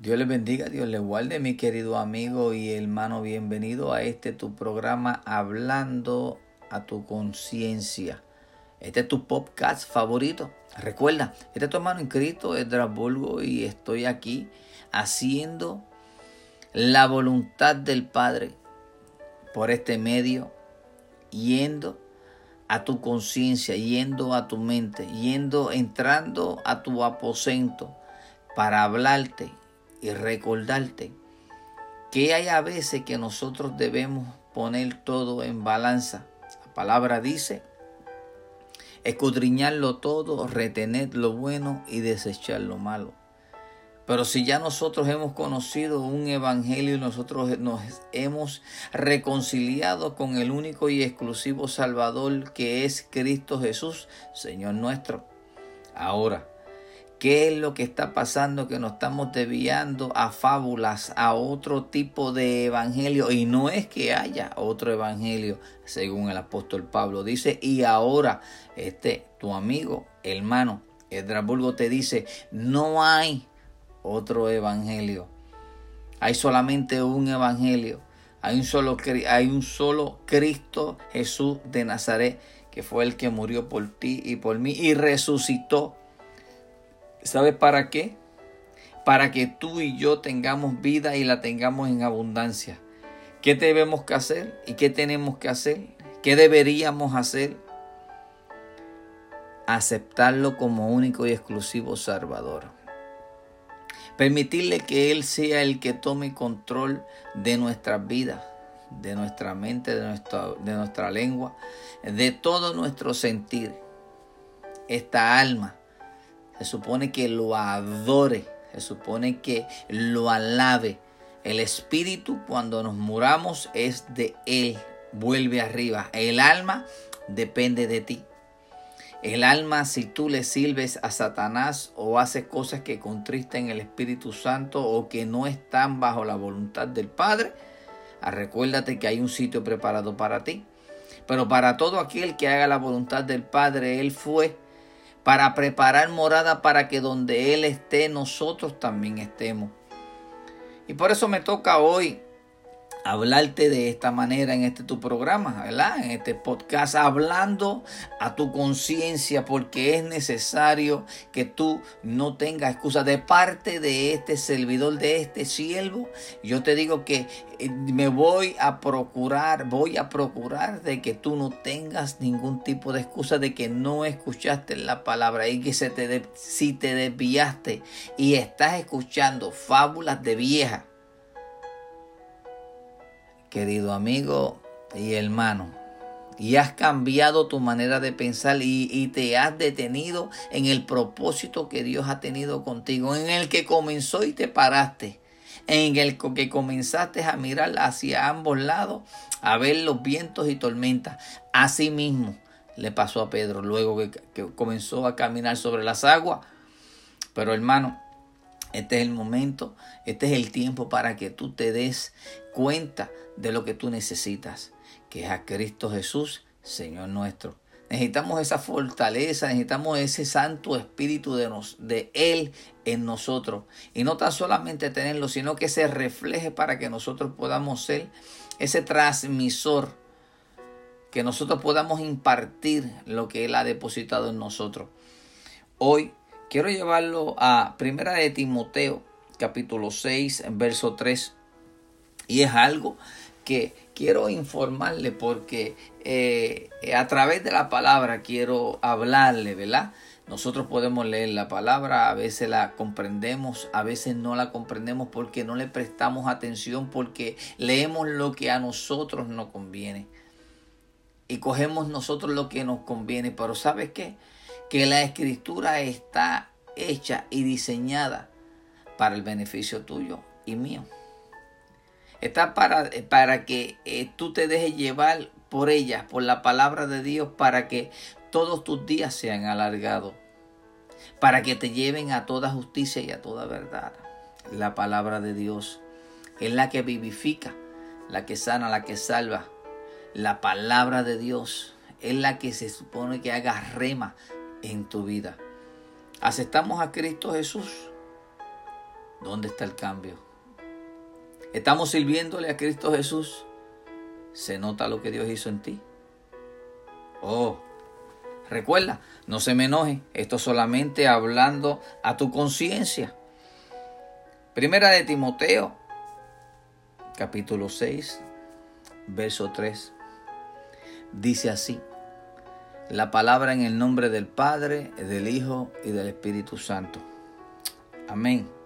Dios les bendiga, Dios les guarde, mi querido amigo y hermano, bienvenido a este tu programa Hablando a tu conciencia. Este es tu podcast favorito. Recuerda, este es tu hermano inscrito de Drasburgo y estoy aquí haciendo la voluntad del Padre por este medio, yendo a tu conciencia, yendo a tu mente, yendo, entrando a tu aposento para hablarte y recordarte que hay a veces que nosotros debemos poner todo en balanza. La palabra dice, escudriñarlo todo, retener lo bueno y desechar lo malo. Pero si ya nosotros hemos conocido un evangelio y nosotros nos hemos reconciliado con el único y exclusivo Salvador que es Cristo Jesús, Señor nuestro. Ahora, ¿qué es lo que está pasando? Que nos estamos desviando a fábulas, a otro tipo de evangelio. Y no es que haya otro evangelio, según el apóstol Pablo dice. Y ahora, este, tu amigo, hermano, Edrasburgo te dice, no hay otro evangelio. Hay solamente un evangelio. Hay un solo, hay un solo Cristo Jesús de Nazaret, que fue el que murió por ti y por mí y resucitó. ¿Sabes para qué? Para que tú y yo tengamos vida y la tengamos en abundancia. ¿Qué debemos que hacer y qué tenemos que hacer? ¿Qué deberíamos hacer? Aceptarlo como único y exclusivo Salvador. Permitirle que Él sea el que tome control de nuestras vidas, de nuestra mente, de nuestra, de nuestra lengua, de todo nuestro sentir. Esta alma se supone que lo adore, se supone que lo alabe. El espíritu cuando nos muramos es de Él, vuelve arriba. El alma depende de ti. El alma, si tú le sirves a Satanás o haces cosas que contristen el Espíritu Santo o que no están bajo la voluntad del Padre, ah, recuérdate que hay un sitio preparado para ti. Pero para todo aquel que haga la voluntad del Padre, Él fue para preparar morada para que donde Él esté, nosotros también estemos. Y por eso me toca hoy hablarte de esta manera en este tu programa, ¿verdad? En este podcast, hablando a tu conciencia, porque es necesario que tú no tengas excusa de parte de este servidor, de este siervo. Yo te digo que eh, me voy a procurar, voy a procurar de que tú no tengas ningún tipo de excusa de que no escuchaste la palabra y que se te si te desviaste y estás escuchando fábulas de vieja querido amigo y hermano. Y has cambiado tu manera de pensar y, te has detenido en el propósito que Dios ha tenido contigo, en el que comenzó y te paraste, en el que comenzaste a mirar hacia ambos lados, a ver los vientos y tormentas. Así mismo le pasó a Pedro luego que comenzó a caminar sobre las aguas. Pero hermano, este es el momento, este es el tiempo para que tú te des cuenta de lo que tú necesitas, que es a Cristo Jesús, Señor nuestro. Necesitamos esa fortaleza, necesitamos ese Santo Espíritu de, nos, de Él en nosotros. Y no tan solamente tenerlo, sino que se refleje para que nosotros podamos ser ese transmisor, que nosotros podamos impartir lo que Él ha depositado en nosotros. Hoy quiero llevarlo a Primera de Timoteo, capítulo 6, verso 3. Y es algo que quiero informarle porque eh, a través de la palabra quiero hablarle, ¿verdad? Nosotros podemos leer la palabra, a veces la comprendemos, a veces no la comprendemos porque no le prestamos atención, porque leemos lo que a nosotros nos conviene. Y cogemos nosotros lo que nos conviene. Pero ¿sabes qué? Que la escritura está hecha y diseñada para el beneficio tuyo y mío. Está para, para que eh, tú te dejes llevar por ella, por la palabra de Dios, para que todos tus días sean alargados, para que te lleven a toda justicia y a toda verdad. La palabra de Dios es la que vivifica, la que sana, la que salva. La palabra de Dios es la que se supone que haga rema en tu vida. Aceptamos a Cristo Jesús ¿Dónde está el cambio? ¿Estamos sirviéndole a Cristo Jesús? ¿Se nota lo que Dios hizo en ti? Oh, recuerda, no se me enoje, esto solamente hablando a tu conciencia. Primera de Timoteo, capítulo 6, verso 3. Dice así, la palabra en el nombre del Padre, del Hijo y del Espíritu Santo. Amén.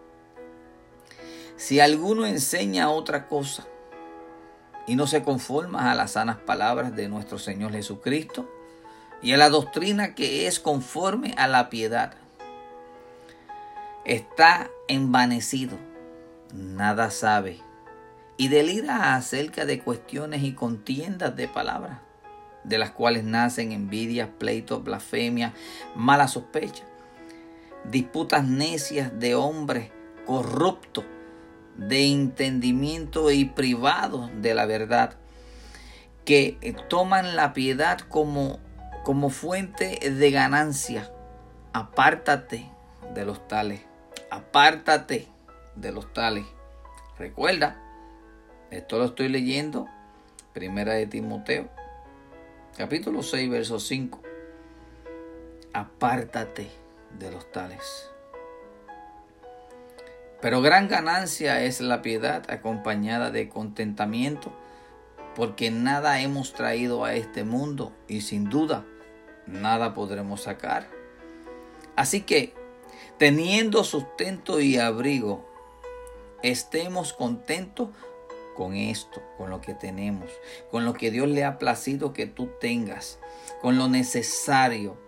Si alguno enseña otra cosa y no se conforma a las sanas palabras de nuestro Señor Jesucristo y a la doctrina que es conforme a la piedad, está envanecido, nada sabe y delira acerca de cuestiones y contiendas de palabras, de las cuales nacen envidias, pleitos, blasfemias, mala sospecha, disputas necias de hombres corruptos, de entendimiento y privados de la verdad, que toman la piedad como, como fuente de ganancia. Apártate de los tales, apártate de los tales. Recuerda, esto lo estoy leyendo, primera de Timoteo, capítulo 6, verso 5. Apártate de los tales. Pero gran ganancia es la piedad acompañada de contentamiento, porque nada hemos traído a este mundo y sin duda nada podremos sacar. Así que, teniendo sustento y abrigo, estemos contentos con esto, con lo que tenemos, con lo que Dios le ha placido que tú tengas, con lo necesario.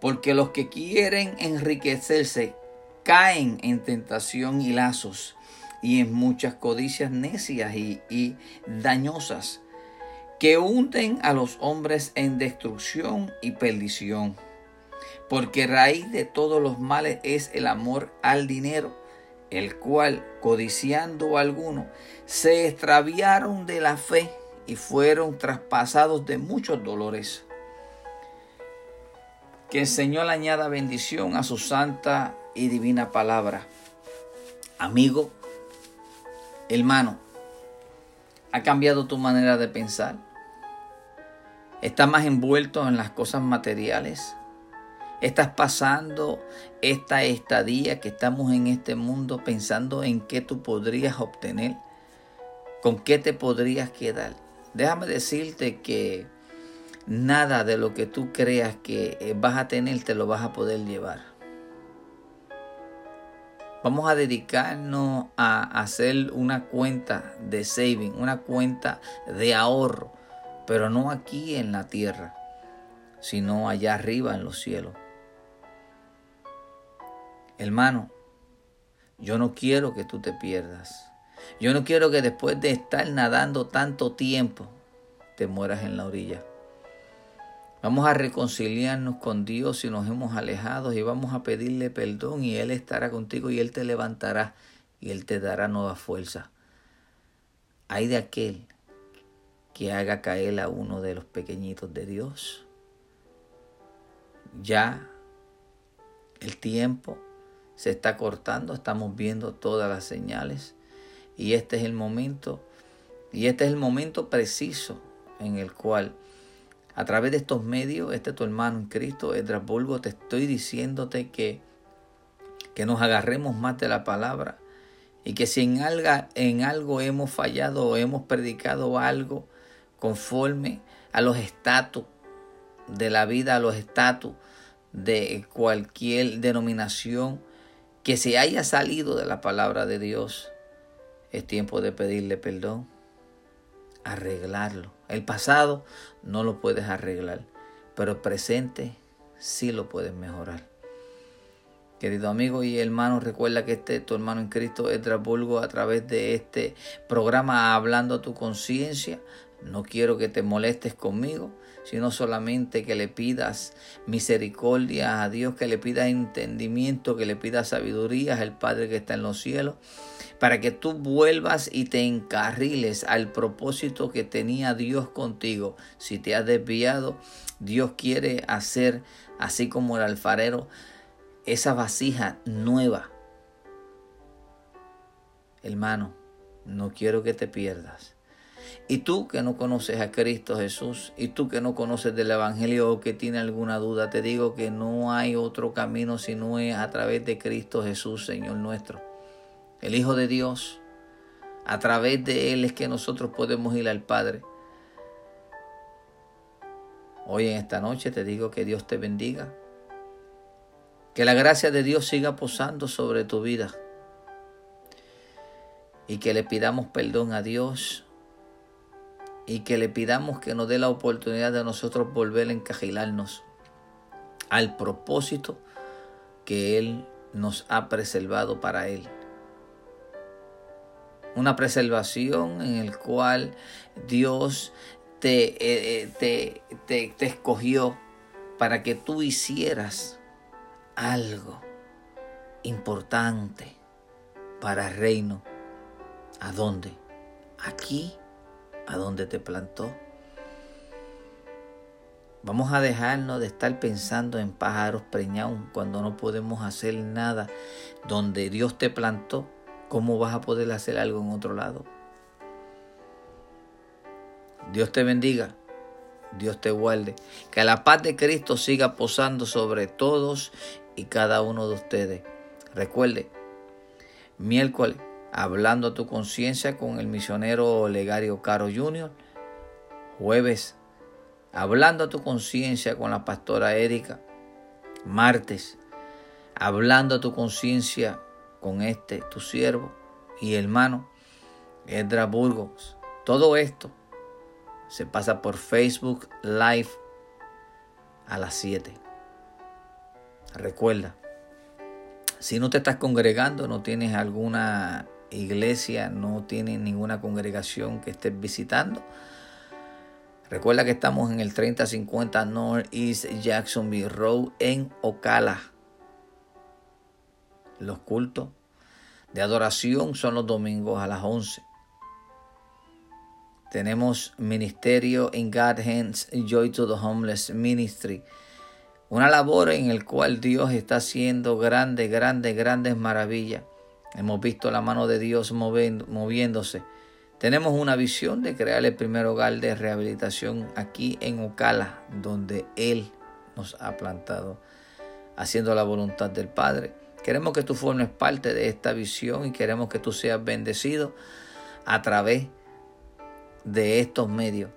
Porque los que quieren enriquecerse caen en tentación y lazos y en muchas codicias necias y, y dañosas que hunden a los hombres en destrucción y perdición. Porque raíz de todos los males es el amor al dinero el cual, codiciando algunos, se extraviaron de la fe y fueron traspasados de muchos dolores. Que el Señor añada bendición a su santa y divina palabra. Amigo, hermano, ¿ha cambiado tu manera de pensar? ¿Estás más envuelto en las cosas materiales? Estás pasando esta estadía que estamos en este mundo pensando en qué tú podrías obtener, con qué te podrías quedar. Déjame decirte que nada de lo que tú creas que eh, vas a tener te lo vas a poder llevar. Vamos a dedicarnos a hacer una cuenta de saving, una cuenta de ahorro, pero no aquí en la tierra, sino allá arriba en los cielos. Hermano, yo no quiero que tú te pierdas. Yo no quiero que después de estar nadando tanto tiempo te mueras en la orilla. Vamos a reconciliarnos con Dios si nos hemos alejado y vamos a pedirle perdón y Él estará contigo y Él te levantará y Él te dará nueva fuerza. Hay de aquel que haga caer a uno de los pequeñitos de Dios. Ya el tiempo se está cortando, estamos viendo todas las señales y este es el momento y este es el momento preciso en el cual a través de estos medios, este tu hermano en Cristo, Bulgo, te estoy diciéndote que, que nos agarremos más de la palabra y que si en algo, en algo hemos fallado o hemos predicado algo conforme a los estatus de la vida, a los estatus de cualquier denominación, que se haya salido de la palabra de Dios, es tiempo de pedirle perdón, arreglarlo. El pasado no lo puedes arreglar, pero el presente sí lo puedes mejorar. Querido amigo y hermano, recuerda que este tu hermano en Cristo, Bulgo, a través de este programa Hablando a tu conciencia. No quiero que te molestes conmigo, sino solamente que le pidas misericordia a Dios, que le pidas entendimiento, que le pidas sabiduría al Padre que está en los cielos, para que tú vuelvas y te encarriles al propósito que tenía Dios contigo. Si te has desviado, Dios quiere hacer, así como el alfarero, esa vasija nueva hermano, no quiero que te pierdas. Y tú que no conoces a Cristo Jesús, y tú que no conoces del Evangelio o que tiene alguna duda, te digo que no hay otro camino sino es a través de Cristo Jesús, Señor nuestro. El Hijo de Dios, a través de Él es que nosotros podemos ir al Padre. Hoy en esta noche te digo que Dios te bendiga. Que la gracia de Dios siga posando sobre tu vida. Y que le pidamos perdón a Dios. Y que le pidamos que nos dé la oportunidad de nosotros volver a encajilarnos al propósito que Él nos ha preservado para Él una preservación en el cual Dios te, eh, eh, te, te, te escogió para que tú hicieras algo importante para el reino. ¿A dónde? Aquí, a donde te plantó. Vamos a dejarnos de estar pensando en pájaros preñados cuando no podemos hacer nada donde Dios te plantó ¿cómo vas a poder hacer algo en otro lado? Dios te bendiga, Dios te guarde, que la paz de Cristo siga posando sobre todos y cada uno de ustedes. Recuerde, miércoles, hablando a tu conciencia con el misionero Legario Caro Jr. Jueves, hablando a tu conciencia con la pastora Erika. Martes, hablando a tu conciencia con este tu siervo y hermano Edra Burgos. Todo esto se pasa por Facebook Live a las 7. Recuerda, si no te estás congregando, no tienes alguna iglesia, no tienes ninguna congregación que estés visitando, recuerda que estamos en el 3050 North East Jacksonville Road en Ocala. Los cultos de adoración son los domingos a las 11. Tenemos ministerio en God Hands Joy to the Homeless Ministry. Una labor en el cual Dios está haciendo grandes, grandes, grandes maravillas. Hemos visto la mano de Dios moviéndose. Tenemos una visión de crear el primer hogar de rehabilitación aquí en Ocala, donde Él nos ha plantado, haciendo la voluntad del Padre. Queremos que tú formes parte de esta visión y queremos que tú seas bendecido a través de estos medios.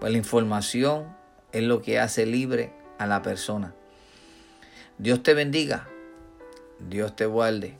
Pues la información es lo que hace libre a la persona. Dios te bendiga. Dios te guarde.